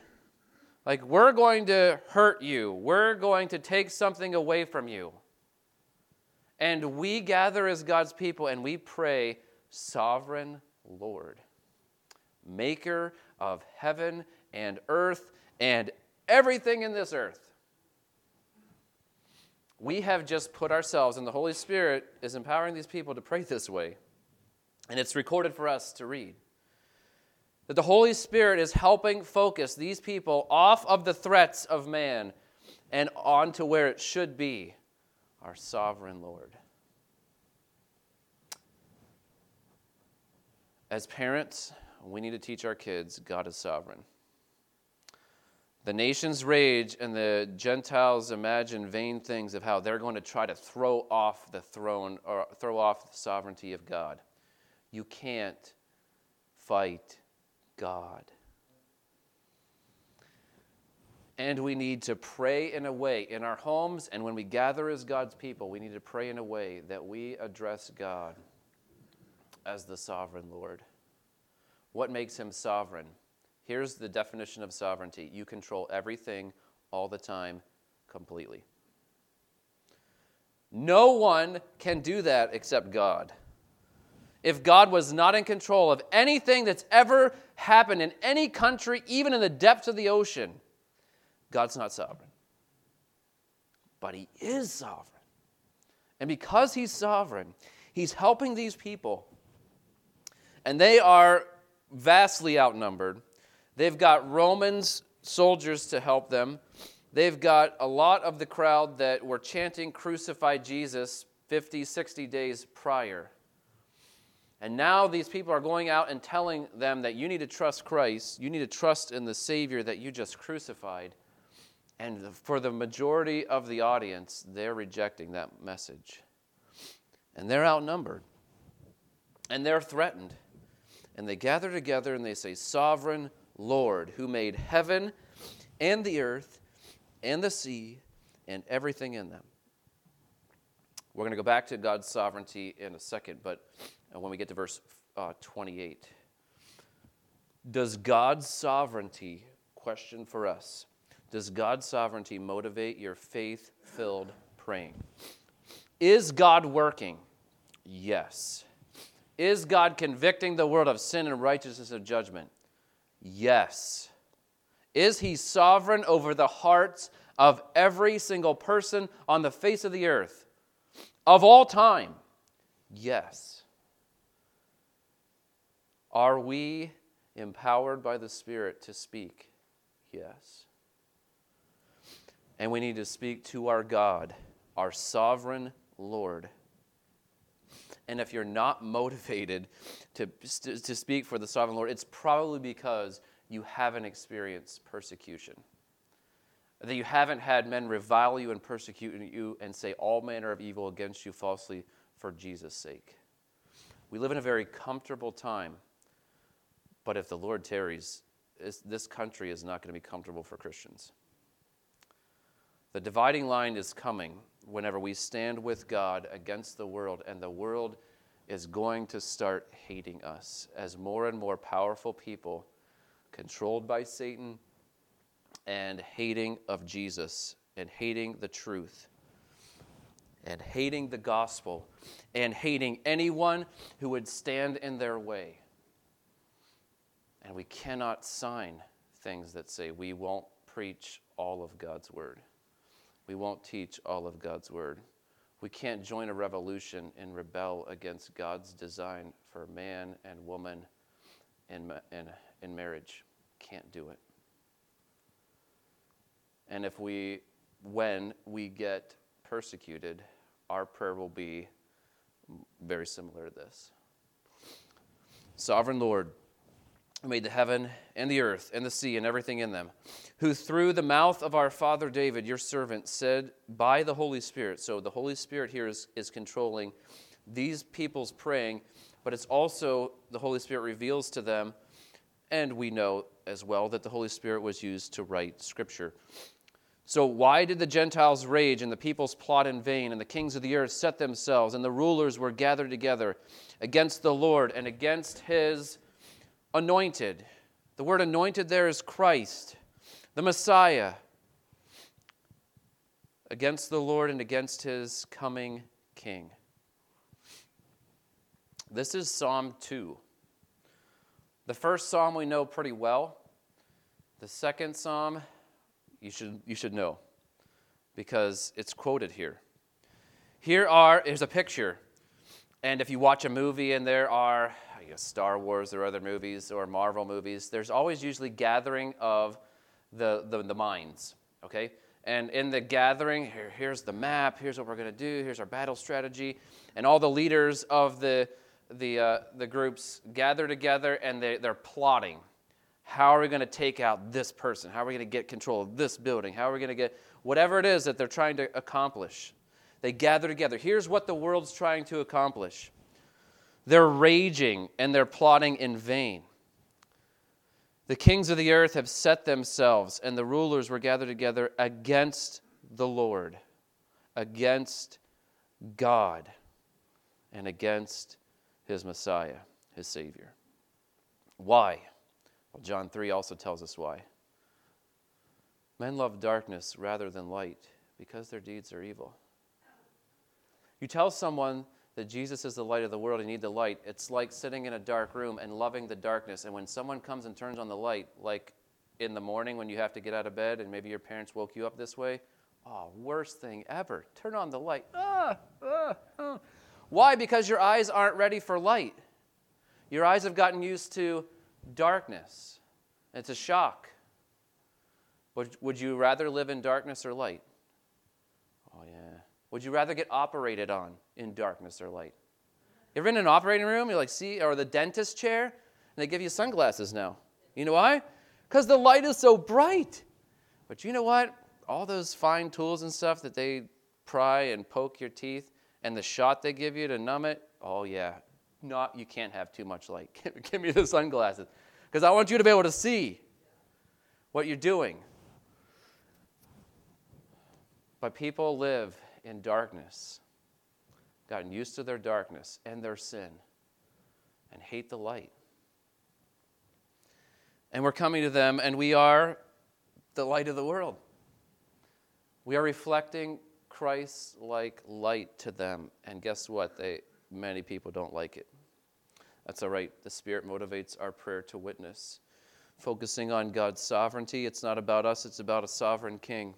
like we're going to hurt you, we're going to take something away from you, and we gather as God's people and we pray, Sovereign Lord, Maker of heaven and earth and everything in this earth. We have just put ourselves, and the Holy Spirit is empowering these people to pray this way. And it's recorded for us to read. That the Holy Spirit is helping focus these people off of the threats of man and on to where it should be our sovereign Lord. As parents, we need to teach our kids God is sovereign. The nations rage and the Gentiles imagine vain things of how they're going to try to throw off the throne or throw off the sovereignty of God. You can't fight God. And we need to pray in a way in our homes and when we gather as God's people, we need to pray in a way that we address God as the sovereign Lord. What makes him sovereign? Here's the definition of sovereignty you control everything all the time completely. No one can do that except God. If God was not in control of anything that's ever happened in any country, even in the depths of the ocean, God's not sovereign. But He is sovereign. And because He's sovereign, He's helping these people. And they are vastly outnumbered. They've got Romans soldiers to help them. They've got a lot of the crowd that were chanting, Crucify Jesus 50, 60 days prior. And now these people are going out and telling them that you need to trust Christ, you need to trust in the Savior that you just crucified. And for the majority of the audience, they're rejecting that message. And they're outnumbered. And they're threatened. And they gather together and they say, Sovereign Lord, who made heaven and the earth and the sea and everything in them. We're going to go back to God's sovereignty in a second, but uh, when we get to verse uh, 28. Does God's sovereignty, question for us, does God's sovereignty motivate your faith filled praying? Is God working? Yes. Is God convicting the world of sin and righteousness of judgment? Yes. Is He sovereign over the hearts of every single person on the face of the earth of all time? Yes. Are we empowered by the Spirit to speak? Yes. And we need to speak to our God, our sovereign Lord. And if you're not motivated to, to speak for the sovereign Lord, it's probably because you haven't experienced persecution. That you haven't had men revile you and persecute you and say all manner of evil against you falsely for Jesus' sake. We live in a very comfortable time but if the Lord tarries, this country is not going to be comfortable for Christians. The dividing line is coming whenever we stand with God against the world, and the world is going to start hating us as more and more powerful people, controlled by Satan, and hating of Jesus, and hating the truth, and hating the gospel, and hating anyone who would stand in their way. And we cannot sign things that say we won't preach all of God's word. We won't teach all of God's word. We can't join a revolution and rebel against God's design for man and woman in, in, in marriage. Can't do it. And if we, when we get persecuted, our prayer will be very similar to this Sovereign Lord, who made the heaven and the earth and the sea and everything in them, who through the mouth of our father David, your servant, said by the Holy Spirit. So the Holy Spirit here is, is controlling these people's praying, but it's also the Holy Spirit reveals to them, and we know as well that the Holy Spirit was used to write Scripture. So, why did the Gentiles rage and the peoples plot in vain, and the kings of the earth set themselves, and the rulers were gathered together against the Lord and against his anointed. The word anointed there is Christ, the Messiah, against the Lord and against his coming king. This is Psalm 2. The first psalm we know pretty well. The second psalm you should, you should know because it's quoted here. Here are, here's a picture. And if you watch a movie and there are Star Wars or other movies or Marvel movies, there's always usually gathering of the, the, the minds, okay? And in the gathering, here, here's the map, here's what we're going to do, here's our battle strategy. And all the leaders of the, the, uh, the groups gather together and they, they're plotting. How are we going to take out this person? How are we going to get control of this building? How are we going to get whatever it is that they're trying to accomplish? They gather together. Here's what the world's trying to accomplish. They're raging and they're plotting in vain. The kings of the earth have set themselves, and the rulers were gathered together against the Lord, against God, and against his Messiah, his Savior. Why? Well, John 3 also tells us why. Men love darkness rather than light because their deeds are evil. You tell someone that Jesus is the light of the world, you need the light. It's like sitting in a dark room and loving the darkness. And when someone comes and turns on the light, like in the morning when you have to get out of bed and maybe your parents woke you up this way, oh, worst thing ever. Turn on the light. Ah, ah, ah. Why? Because your eyes aren't ready for light. Your eyes have gotten used to darkness. It's a shock. Would, would you rather live in darkness or light? Would you rather get operated on in darkness or light? You ever in an operating room? You're like, see, or the dentist chair, and they give you sunglasses now. You know why? Because the light is so bright. But you know what? All those fine tools and stuff that they pry and poke your teeth, and the shot they give you to numb it, oh yeah, not you can't have too much light. give me the sunglasses, because I want you to be able to see what you're doing. But people live in darkness, gotten used to their darkness and their sin, and hate the light. And we're coming to them, and we are the light of the world. We are reflecting Christ like light to them. And guess what? They, many people don't like it. That's all right. The Spirit motivates our prayer to witness. Focusing on God's sovereignty, it's not about us, it's about a sovereign king.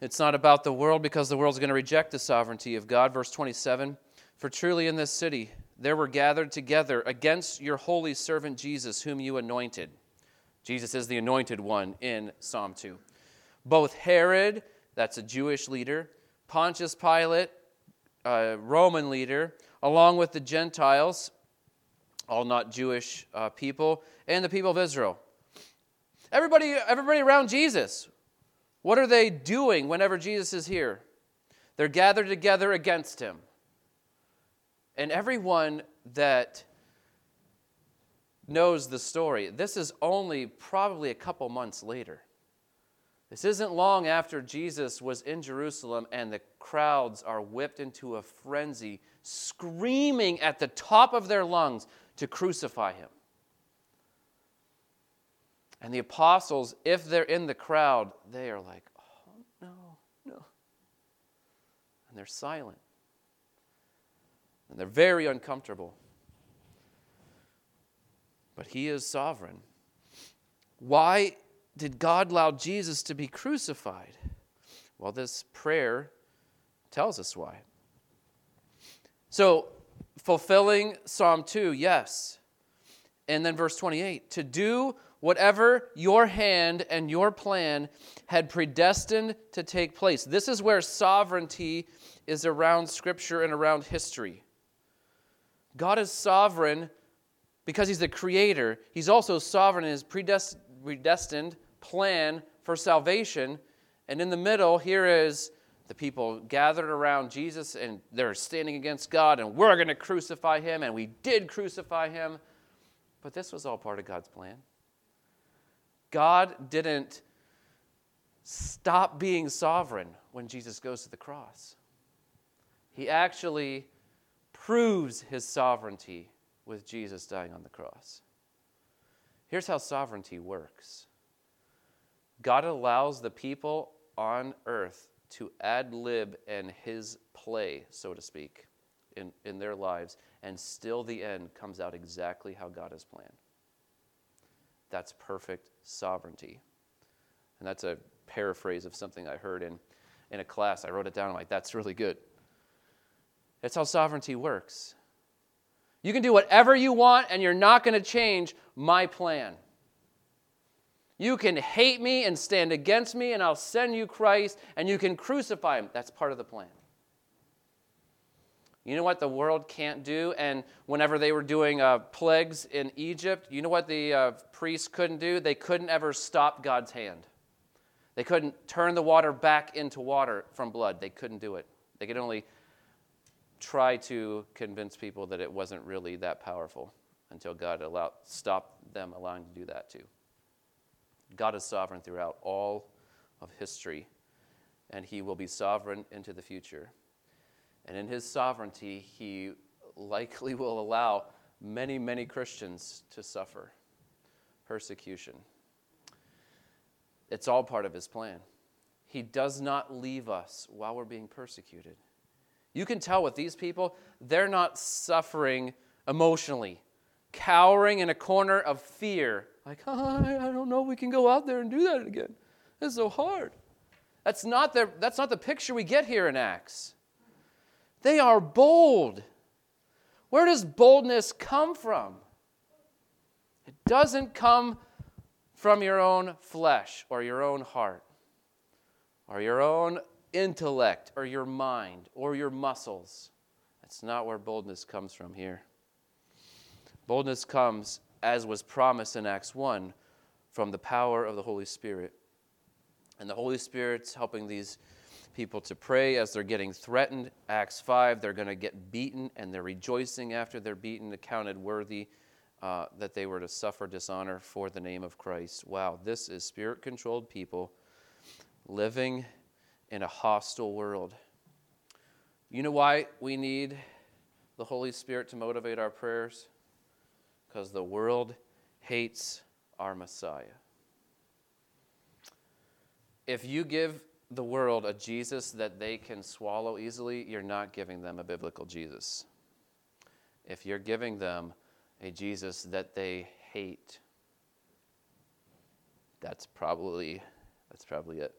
It's not about the world because the world's going to reject the sovereignty of God. Verse 27 For truly in this city there were gathered together against your holy servant Jesus, whom you anointed. Jesus is the anointed one in Psalm 2. Both Herod, that's a Jewish leader, Pontius Pilate, a Roman leader, along with the Gentiles, all not Jewish uh, people, and the people of Israel. Everybody, everybody around Jesus what are they doing whenever Jesus is here? They're gathered together against him. And everyone that knows the story, this is only probably a couple months later. This isn't long after Jesus was in Jerusalem and the crowds are whipped into a frenzy, screaming at the top of their lungs to crucify him. And the apostles, if they're in the crowd, they are like, oh, no, no. And they're silent. And they're very uncomfortable. But he is sovereign. Why did God allow Jesus to be crucified? Well, this prayer tells us why. So, fulfilling Psalm 2, yes. And then verse 28 to do whatever your hand and your plan had predestined to take place. This is where sovereignty is around Scripture and around history. God is sovereign, because he's the creator, he's also sovereign in his predestined plan for salvation. And in the middle, here is the people gathered around Jesus and they're standing against God, and we're going to crucify him, and we did crucify him. But this was all part of God's plan. God didn't stop being sovereign when Jesus goes to the cross. He actually proves his sovereignty with Jesus dying on the cross. Here's how sovereignty works God allows the people on earth to ad lib and his play, so to speak, in, in their lives, and still the end comes out exactly how God has planned. That's perfect sovereignty. And that's a paraphrase of something I heard in, in a class. I wrote it down. I'm like, that's really good. That's how sovereignty works. You can do whatever you want, and you're not going to change my plan. You can hate me and stand against me, and I'll send you Christ, and you can crucify him. That's part of the plan. You know what the world can't do? And whenever they were doing uh, plagues in Egypt, you know what the uh, priests couldn't do? They couldn't ever stop God's hand. They couldn't turn the water back into water from blood. They couldn't do it. They could only try to convince people that it wasn't really that powerful until God allowed, stopped them allowing to do that too. God is sovereign throughout all of history, and He will be sovereign into the future. And in His sovereignty, He likely will allow many, many Christians to suffer persecution. It's all part of His plan. He does not leave us while we're being persecuted. You can tell with these people, they're not suffering emotionally, cowering in a corner of fear like, oh, I don't know we can go out there and do that again. It's so hard. That's not, the, that's not the picture we get here in Acts. They are bold. Where does boldness come from? It doesn't come from your own flesh or your own heart or your own intellect or your mind or your muscles. That's not where boldness comes from here. Boldness comes as was promised in Acts 1, from the power of the Holy Spirit. And the Holy Spirit's helping these people to pray as they're getting threatened. Acts 5, they're going to get beaten, and they're rejoicing after they're beaten, accounted worthy uh, that they were to suffer dishonor for the name of Christ. Wow, this is spirit controlled people living in a hostile world. You know why we need the Holy Spirit to motivate our prayers? because the world hates our Messiah. If you give the world a Jesus that they can swallow easily, you're not giving them a biblical Jesus. If you're giving them a Jesus that they hate, that's probably that's probably it.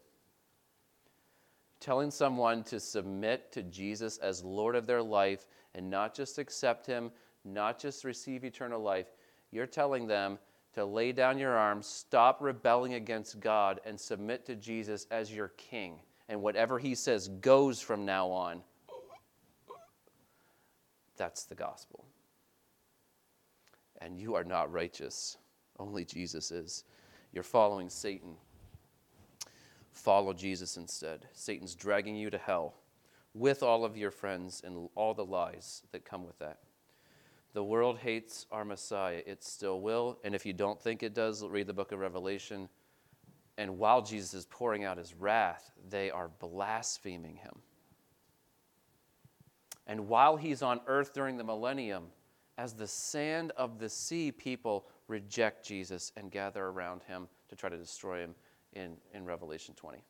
Telling someone to submit to Jesus as Lord of their life and not just accept him not just receive eternal life, you're telling them to lay down your arms, stop rebelling against God, and submit to Jesus as your king. And whatever he says goes from now on. That's the gospel. And you are not righteous, only Jesus is. You're following Satan. Follow Jesus instead. Satan's dragging you to hell with all of your friends and all the lies that come with that. The world hates our Messiah. It still will. And if you don't think it does, read the book of Revelation. And while Jesus is pouring out his wrath, they are blaspheming him. And while he's on earth during the millennium, as the sand of the sea, people reject Jesus and gather around him to try to destroy him in, in Revelation 20.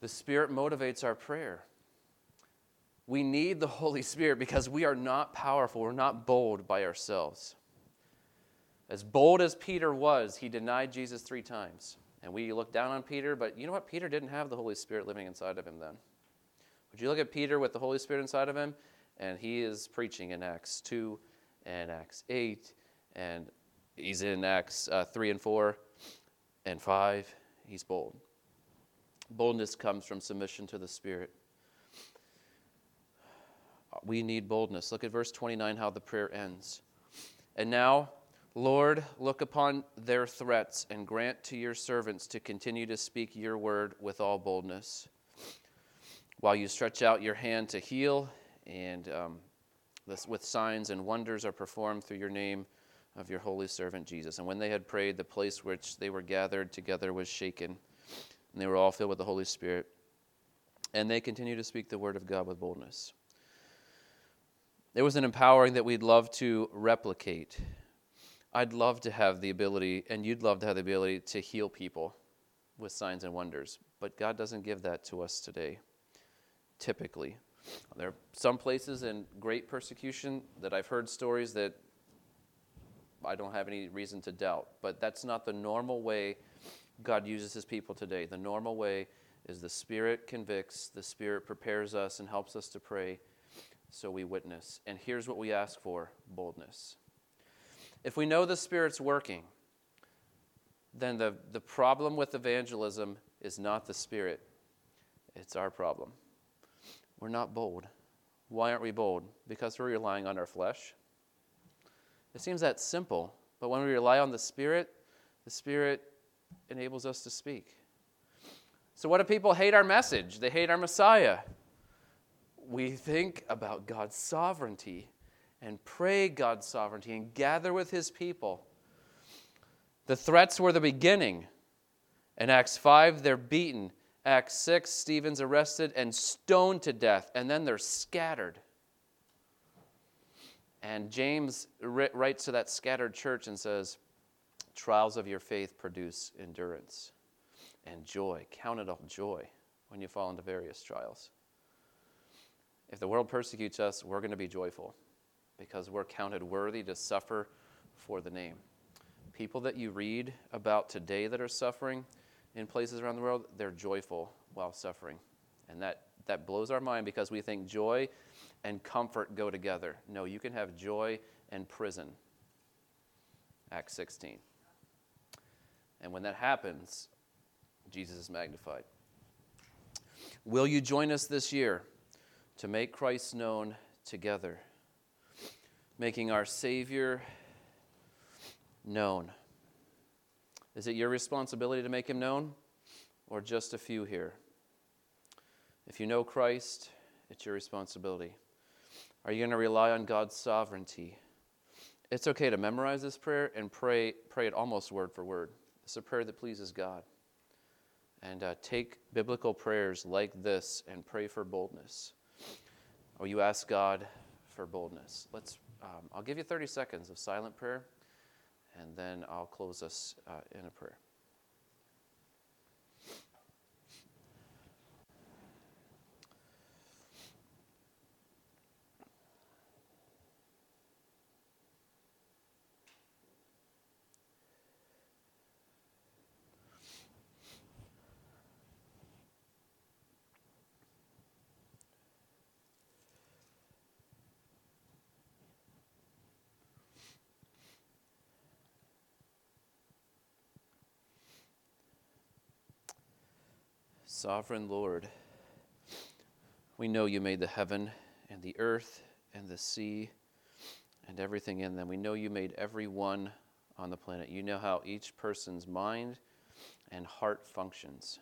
The Spirit motivates our prayer. We need the Holy Spirit because we are not powerful, we're not bold by ourselves. As bold as Peter was, he denied Jesus three times. And we look down on Peter, but you know what? Peter didn't have the Holy Spirit living inside of him then. Would you look at Peter with the Holy Spirit inside of him? And he is preaching in Acts 2 and Acts 8, and he's in Acts uh, 3 and 4 and 5. He's bold. Boldness comes from submission to the Spirit we need boldness. Look at verse 29, how the prayer ends. And now, Lord, look upon their threats and grant to your servants to continue to speak your word with all boldness. While you stretch out your hand to heal, and um, this, with signs and wonders are performed through your name of your holy servant Jesus. And when they had prayed, the place which they were gathered together was shaken, and they were all filled with the Holy Spirit. And they continued to speak the word of God with boldness. There was an empowering that we'd love to replicate. I'd love to have the ability, and you'd love to have the ability to heal people with signs and wonders. But God doesn't give that to us today, typically. There are some places in great persecution that I've heard stories that I don't have any reason to doubt. But that's not the normal way God uses his people today. The normal way is the Spirit convicts, the Spirit prepares us and helps us to pray, so we witness. And here's what we ask for boldness. If we know the Spirit's working, then the, the problem with evangelism is not the Spirit, it's our problem. We're not bold. Why aren't we bold? Because we're relying on our flesh. It seems that simple, but when we rely on the Spirit, the Spirit enables us to speak. So, what do people hate our message? They hate our Messiah. We think about God's sovereignty and pray God's sovereignty and gather with his people. The threats were the beginning. In Acts 5, they're beaten. Acts 6, Stephen's arrested and stoned to death, and then they're scattered. And James writes to that scattered church and says, Trials of your faith produce endurance and joy. Count it all joy when you fall into various trials. If the world persecutes us, we're going to be joyful because we're counted worthy to suffer for the name. People that you read about today that are suffering in places around the world, they're joyful while suffering. And that, that blows our mind because we think joy and comfort go together. No, you can have joy and prison. Acts 16. And when that happens, Jesus is magnified. Will you join us this year to make Christ known together? Making our Savior known. Is it your responsibility to make him known, or just a few here? If you know Christ, it's your responsibility. Are you going to rely on God's sovereignty? It's okay to memorize this prayer and pray, pray it almost word for word. It's a prayer that pleases God. And uh, take biblical prayers like this and pray for boldness. Or you ask God for boldness. Let's. Um, I'll give you 30 seconds of silent prayer and then I'll close us uh, in a prayer. Sovereign Lord, we know you made the heaven and the earth and the sea and everything in them. We know you made every one on the planet. You know how each person's mind and heart functions.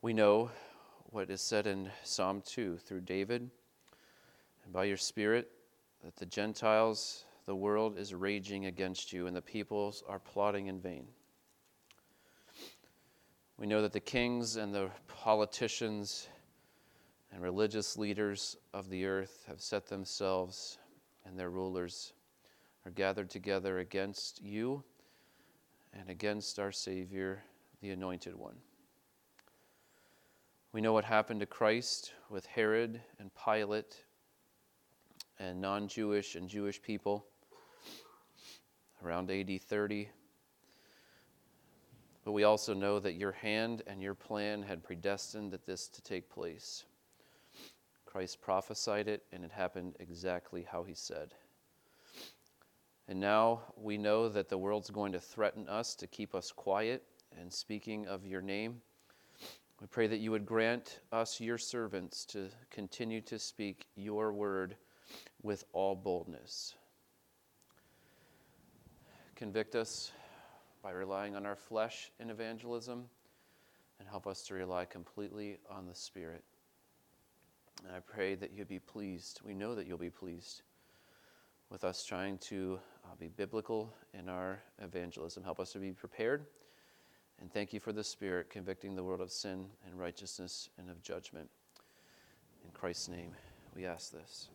We know what is said in Psalm 2 through David, and by your Spirit, that the Gentiles, the world is raging against you, and the peoples are plotting in vain. We know that the kings and the politicians and religious leaders of the earth have set themselves and their rulers are gathered together against you and against our Savior, the Anointed One. We know what happened to Christ with Herod and Pilate and non Jewish and Jewish people around AD 30. But we also know that your hand and your plan had predestined that this to take place. Christ prophesied it, and it happened exactly how he said. And now we know that the world's going to threaten us to keep us quiet. And speaking of your name, we pray that you would grant us, your servants, to continue to speak your word with all boldness. Convict us by relying on our flesh in evangelism and help us to rely completely on the Spirit. And I pray that you'll be pleased. We know that you'll be pleased with us trying to uh, be biblical in our evangelism. Help us to be prepared. And thank you for the Spirit convicting the world of sin and righteousness and of judgment. In Christ's name, we ask this.